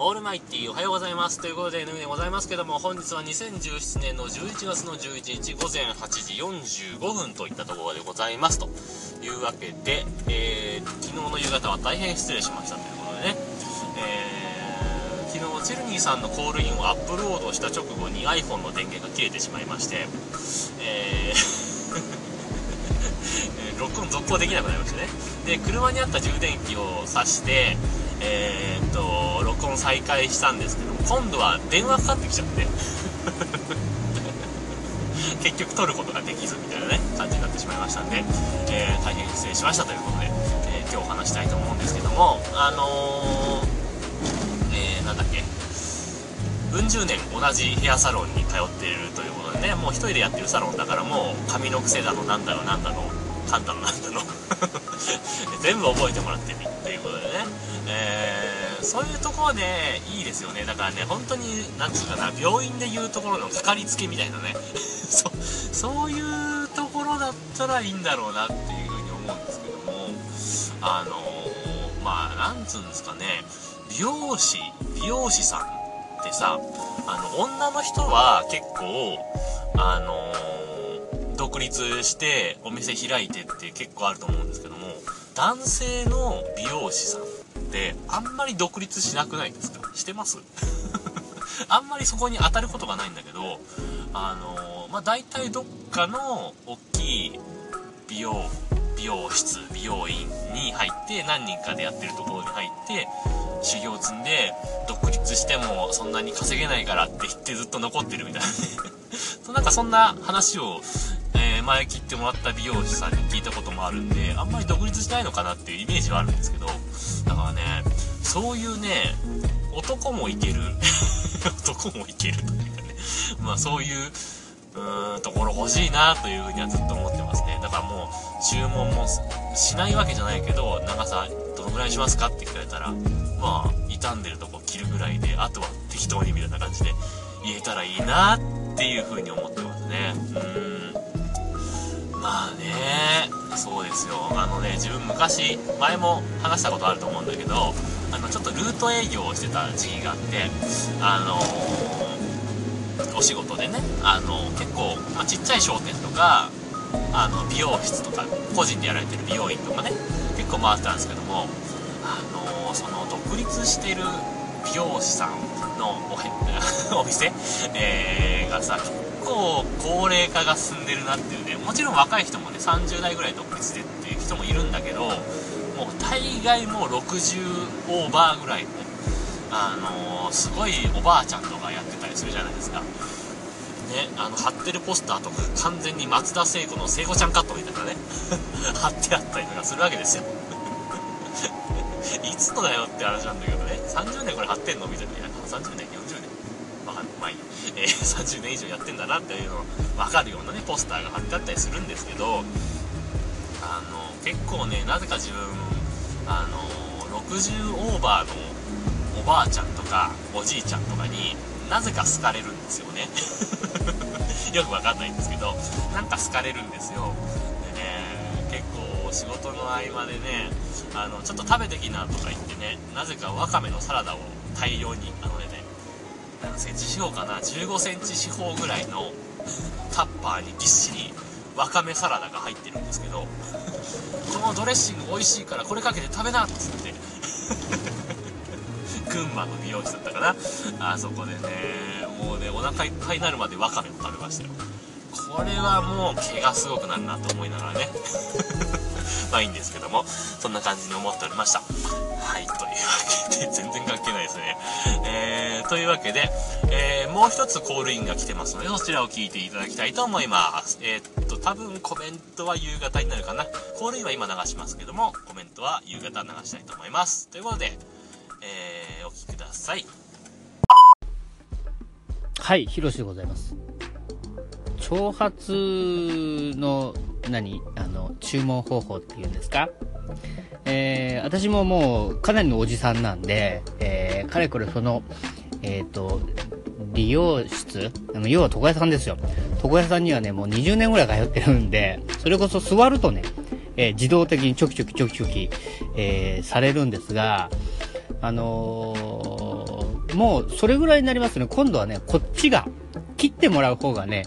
オールマイティおはようございます。ということで、N でございますけども、本日は2017年の11月の11日午前8時45分といったところでございます。というわけで、えー、昨日の夕方は大変失礼しましたということでね、えー、昨日、チェルニーさんのコールインをアップロードした直後に iPhone の電源が切れてしまいまして、えーえー 録音続行できなくなりましたねで車にあった充電器を挿してえーっと録音再開したんですけど今度は電話かかってきちゃって。結局撮ることができずみたいなね感じになってしまいましたんで、えー大変失礼しましたということで、えー今日お話したいと思うんですけどもあのー、えーなんだっけ。うん十年同じヘアサロンに通っているということでねもう一人でやってるサロンだからもう髪の癖だのなんだろうなんだろう簡単なんだの 全部覚えてもらってそういうところでいいですよね。だからね本当になんつうかな病院でいうところのかかりつけみたいなね。そそういうところだったらいいんだろうなっていうふうに思うんですけどもあのーまあなんつうんですかね。美容師美容師さんってさあの女の人は結構あのー独立してお店開いてって結構あると思うんですけども男性の美容師さんってあんまり独立しなくないですか？してます？あんまりそこに当たることがないんだけどあのまあ大体どっかの大きい美容美容室美容院に入って何人かでやってるところに入って修行積んで独立してもそんなに稼げないからって言ってずっと残ってるみたいなね。なんかそんな話を、えー前切ってもらった美容師さんに聞いたこともあるんであんまり独立しないのかなっていうイメージはあるんですけどだからねそういうね男もいける 男もいけるというかねまあそういううーんところ欲しいなというふうにはずっと思ってますね。だからもう注文もしないわけじゃないけど長さどのぐらいしますか？って聞かれたらまあ傷んでるとこ切るぐらいであとは適当にみたいな感じで言えたらいいなっていうふうに思ってますね。うん。まあねそうですよ。あのね自分昔前も話したことあると思うんだけどあのちょっとルート営業をしてた時期があってあのお仕事でねあの結構、まあ、ちっちゃい商店とかあの美容室とか個人でやられてる美容院とかね結構回ってたんですけどもあのその独立してる美容師さんのおへ お店、えーがさ構高齢化が進んでるなっていうねもちろん若い人もね30代ぐらい独立でっていう人もいるんだけどもう大概もう60オーバーぐらいのねあのすごいおばあちゃんとかやってたりするじゃないですか。ね、あの貼ってるポスターとか完全に松田聖子の聖子ちゃんカットみたいなね 貼ってあったりとかするわけですよ。いつのだよって話なんだけどね30年これ貼ってんのみたいな。30年40年。わかんないまあいいや、えー30年以上やってんだなっていうの分かるようなねポスターが貼ってあったりするんですけどあの結構ねなぜか自分あの60オーバーのおばあちゃんとかおじいちゃんとかになぜか好かれるんですよねよくわかんないんですけどなんか好かれるんですよでね結構仕事の合間でねあのちょっと食べてきなとか言ってねなぜかわかめのサラダを大量にあのね何センチ四方かな？15センチ四方ぐらいのタッパーにぎっしりわかめサラダが入ってるんですけどこのドレッシング美味しいからこれかけて食べなっつって。群馬の美容師だったかな？あそこでねもうねお腹いっぱいになるまでわかめを食べましたよ。これはもう毛がすごくなるなと思いながらね。まあいいんですけどもそんな感じに思っておりました。はいというわけで全然関係ないですね。えー、というわけで、えーもう一つコールインが来てますのでそちらを聞いていただきたいと思います。えーっと多分コメントは夕方になるかな。コールインは今流しますけどもコメントは夕方流したいと思います。ということでえー、お聞きください。はい、ひろしでございます。挑発の、何あの、注文方法っていうんですか？えー、私ももうかなりのおじさんなんで、えー、かれこれその、えっ、と、理容室あの、要は床屋さんですよ。床屋さんにはね、もう20年ぐらい通ってるんで、それこそ座るとね、えー自動的にチョキチョキチョキチョキ、えーされるんですが、あのーもうそれぐらいになりますね。今度はね、こっちが、切ってもらう方がね、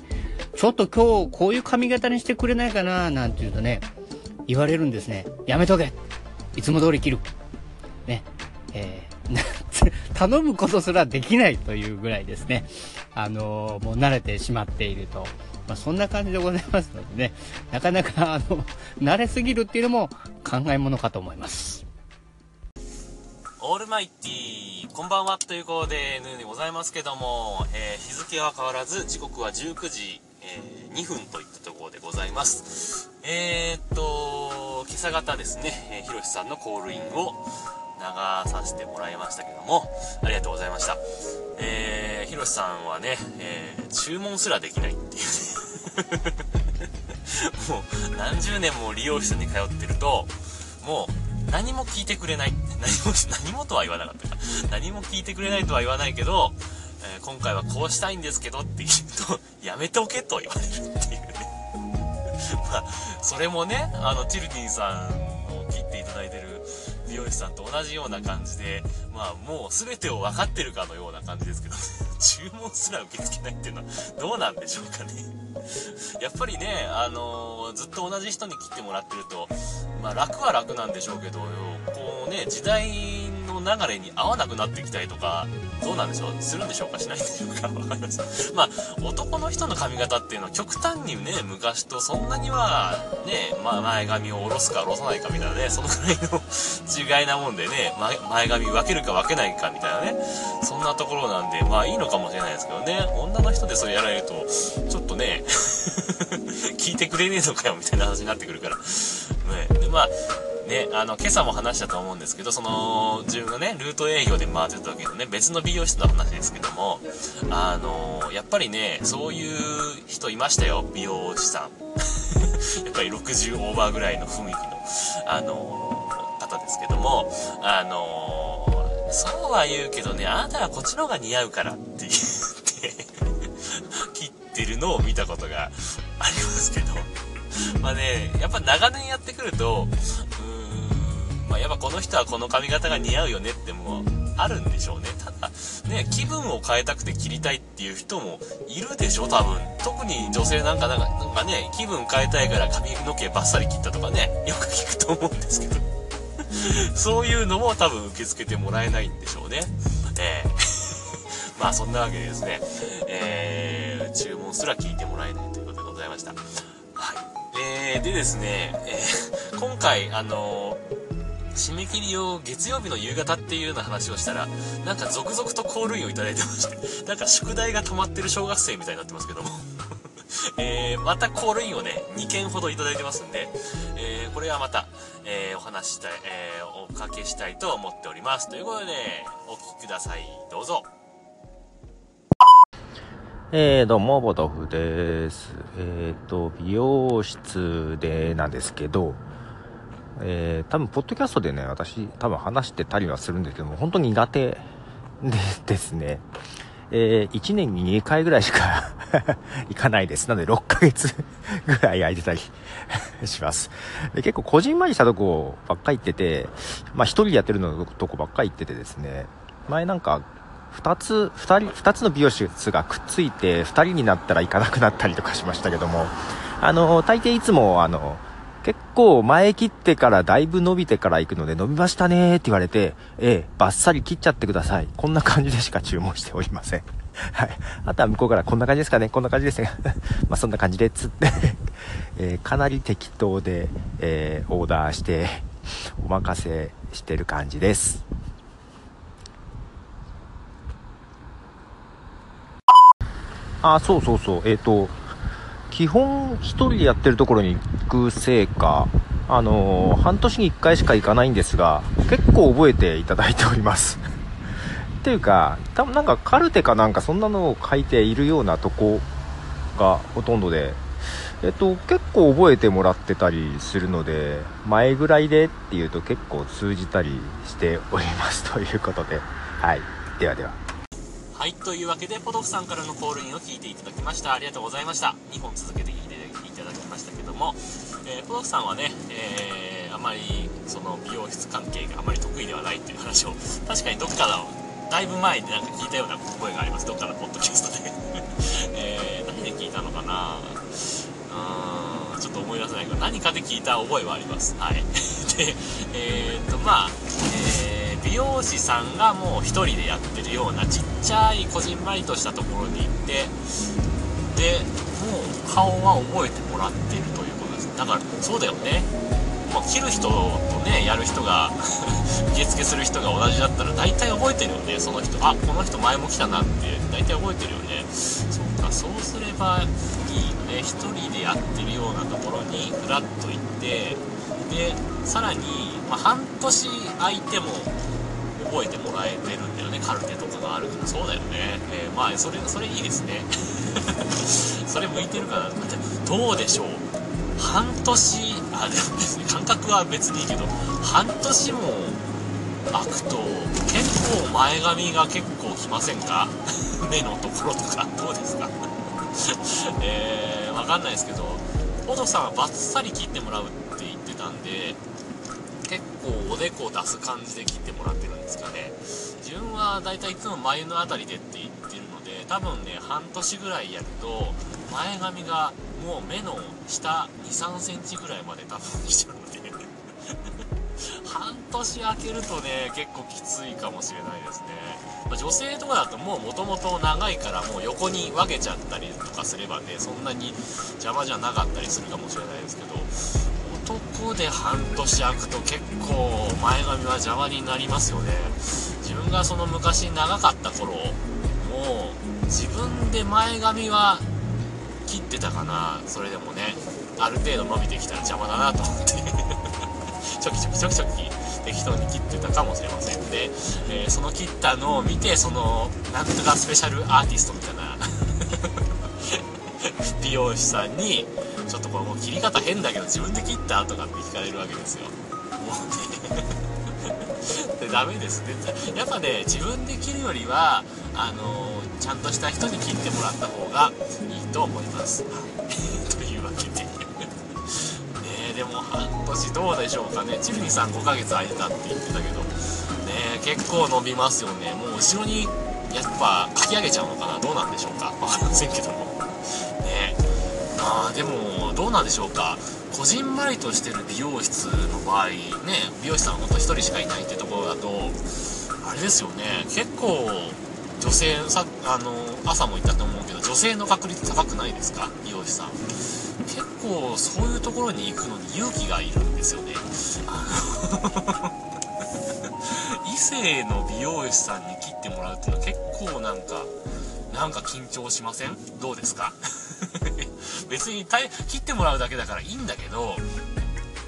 ちょっと今日こういう髪型にしてくれないかななんて言うとね、言われるんですね。やめとけいつも通り切る。ね。えー、頼むことすらできないというぐらいですね。あのー、もう慣れてしまっていると。まあ、そんな感じでございますのでね、なかなか、あの、慣れすぎるっていうのも考えものかと思います。オールマイティー、こんばんはということで、ヌーでございますけども、えー、日付は変わらず、時刻は19時、えー、2分といったところでございます。えー、っと、今朝方ですね、えー、ひろしさんのコールインを流させてもらいましたけども、ありがとうございました。えー、ひろしさんはね、えー、注文すらできないっていうね もう何十年も利用者に通ってると、もう何も聞いてくれない。何も、何もとは言わなかったか。何も聞いてくれないとは言わないけど、えー、今回はこうしたいんですけどって言うと、やめておけと言われるっていうね。まあ、それもね、あの、チルディンさん主さんと同じような感じで、まあ、もう全てを分かってるかのような感じですけど、注文すら受け付けないっていうのはどうなんでしょうかね。やっぱりね、あのー、ずっと同じ人に切ってもらってると、まあ、楽は楽なんでしょうけど、こうね、時代流れに合わなくなってきたりとか、どうなんでしょう？するんでしょうか？しないんでしょうか？わかりました。まあ、男の人の髪型っていうのは極端にね、昔とそんなには、ね、まあ、前髪を下ろすか下ろさないかみたいなね、そのくらいの違いなもんでね、前髪分けるか分けないかみたいなね、そんなところなんで、まあいいのかもしれないですけどね、女の人でそれやられると、ちょっとね、聞いてくれねえのかよみたいな話になってくるから、ね、でまあ、ね、あの、今朝も話したと思うんですけど、その、自分がね、ルート営業で回ってた時のね、別の美容室の話ですけども、あの、やっぱりね、そういう人いましたよ、美容師さん。やっぱり60オーバーぐらいの雰囲気の、あの、方ですけども、あの、そうは言うけどね、あなたはこっちの方が似合うからって言って切ってるのを見たことがありますけど、まあね、やっぱ長年やってくると、やっぱこの人はこの髪型が似合うよねってもうあるんでしょうね。ただ、ね、気分を変えたくて切りたいっていう人もいるでしょ、多分。特に女性なんかなんか、なんかね、気分変えたいから髪の毛バッサリ切ったとかね、よく聞くと思うんですけど。そういうのも多分受け付けてもらえないんでしょうね。えー、まあそんなわけでですね、えー、注文すら聞いてもらえないということでございましたはい。えー、でですね、えー、今回、あの締め切りを月曜日の夕方っていうような話をしたら、なんか続々とコールインをいただいてまして、なんか宿題が溜まってる小学生みたいになってますけども えー、またコールインをね、2件ほどいただいてますんで、えー、これはまた、えー、お話したい、えおかけしたいと思っております。ということで、お聴きください。どうぞ。えー、どうも、ボトフです。えっ、ー、と、美容室でなんですけど、えー、多分、ポッドキャストでね、私、多分話してたりはするんですけども、本当苦手で ですね、えー、1年に2回ぐらいしか 行かないです。なので、6ヶ月 ぐらい空いてたりしますで。結構、こじんまりしたとこばっか行ってて、まあ、1人でやってるのとこばっか行っててですね、前なんか、2つ、2人、2つの美容室がくっついて、2人になったら行かなくなったりとかしましたけども、あの、大抵いつも、あの、構前切ってからだいぶ伸びてから行くので伸びましたねって言われて、ええ、バッサリ切っちゃってください。こんな感じでしか注文しておりません。はい。あとは向こうからこんな感じですかねこんな感じですが まあそんな感じで、つって えー、かなり適当で、えー、オーダーして、お任せしてる感じです。あ、そうそうそう。えっ、ー、と、基本一人でやってるところに行くせいか、あのー、半年に1回しか行かないんですが、結構覚えていただいております。っていうか、多分なんかカルテかなんかそんなのを書いているようなとこがほとんどで、えっと、結構覚えてもらってたりするので、前ぐらいでっていうと結構通じたりしておりますということで、はい。ではでは。はい、というわけで、ポトフさんからのコールインを聞いていただきました。ありがとうございました。2本続けて聞いていただきましたけども、えー、ポトフさんはね、えー、あまり、その、美容室関係があまり得意ではないっていう話を、確かにどっかのだいぶ前になんか聞いたような声があります。どっかのポッドキャストで。えー、何で聞いたのかな。うーんちょっと思い出せないけど何かで聞いた覚えはあります。はい。でえー、っとまあ、えー、美容師さんがもう1人でやってるようなちっちゃいこじんまりとしたところに行ってでもう顔は覚えてもらってるということです。だからそうだよね。まあ、切る人とねやる人が 受付する人が同じだったら大体覚えてるよね。その人あこの人前も来たなって。大体覚えてるよね。そうかそうすればいいよね。1人でやってるようなところにふらっと行ってでさらに、まあ、半年空いても覚えてもらえてるんだよねカルテとかがあるから。そうだよね、えー、まあそれそれいいですね。それ向いてるかな。どうでしょう。半年あでも別に感覚は別にいいけど半年も空くと結構前髪が結構きませんか？目のところとか。どうですか？えー、わかんないですけどポトさんはバッサリ切ってもらうって言ってたんで結構おでこを出す感じで切ってもらってるんですかね。自分はだいたいいつも眉の辺りでって言ってるので多分ね半年ぐらいやると前髪がもう目の下2 3センチぐらいまで多分来ちゃうので。半年空けるとね結構きついかもしれないですね、ま、女性とかだともう元々長いからもう横に分けちゃったりとかすればねそんなに邪魔じゃなかったりするかもしれないですけど男で半年空くと結構前髪は邪魔になりますよね。自分がその昔長かった頃もう自分で前髪は切ってたかな。それでもねある程度伸びてきたら邪魔だなと思って。チョキチョキチョキチョキ適当に切ってたかもしれませんで、えー、その切ったのを見てそのなんとかスペシャルアーティストみたいな。美容師さんにちょっとこれもう切り方変だけど自分で切ったとかって聞かれるわけですよ。もうね。でダメですね。やっぱね自分で切るよりはあの、ちゃんとした人に切ってもらった方がいいと思います。というわけで。ねでも半年どうでしょうかね。チルニさん5ヶ月空いたって言ってたけど。ね結構伸びますよね。もう後ろにやっぱ書き上げちゃうのかな。どうなんでしょうか。分かりませんけども。あでもどうなんでしょうか。こじんまりとしてる美容室の場合ね美容師さんほんと1人しかいないってところだとあれですよね。結構女性さあの朝も言ったと思うけど女性の確率高くないですか？美容師さん。結構そういうところに行くのに勇気がいるんですよね。異性の美容師さんに切ってもらうっていうのは結構なんかなんか緊張しません？どうですか？別に切ってもらうだけだからいいんだけど、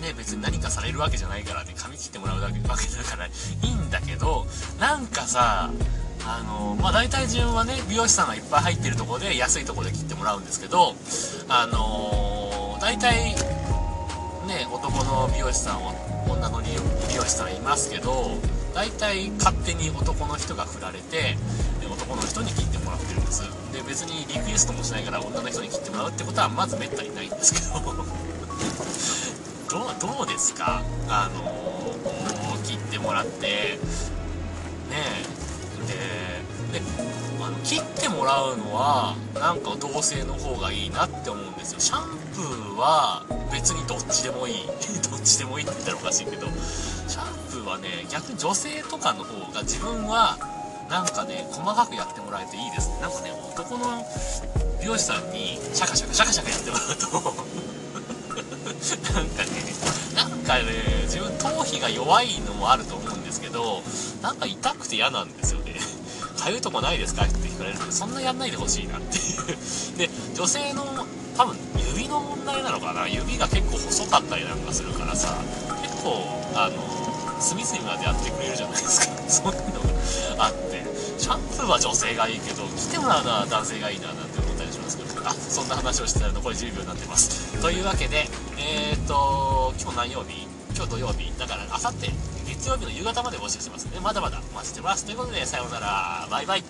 ね、別に何かされるわけじゃないからね、髪切ってもらうだけわけだからいいんだけど、なんかさ、あの、まあ、大体自分はね、美容師さんがいっぱい入ってるとこで、安いとこで切ってもらうんですけど、あのー、大体、ね、男の美容師さんは、女の美容師さんいますけど、大体勝手に男の人が振られて、男の人に切ってもらってるんです。別にリクエストもしないから女の人に切ってもらうってことはまずめったにないんですけど。どうですか？あの切ってもらって。ねえ。でであの切ってもらうのはなんか同性の方がいいなって思うんですよ。シャンプーは別にどっちでもいい。どっちでもいいって言ったらおかしいけど。シャンプーはね逆に女性とかの方が自分はなんかね細かくやってもらえていいですね。なんかね男の美容師さんにシャカシャカシャカシャカやってもらうと。なんかねなんかね自分頭皮が弱いのもあると思うんですけどなんか痛くて嫌なんですよね。かゆいとこないですかって聞かれるけどそんなやんないでほしいなっていう。で女性の多分指の問題なのかな。指が結構細かったりなんかするからさ結構あの隅々までやってくれるじゃないですか。そういうのがあって。シャンプーは女性がいいけど来てもらうのは男性がいいななんて思ったりしますけど。あそんな話をしてたら残り10秒になってます。というわけでえー、っと今日何曜日？今日土曜日。だからあさって月曜日の夕方まで募集してます。ねまだまだお待ちしてます。ということでさようなら。バイバイ。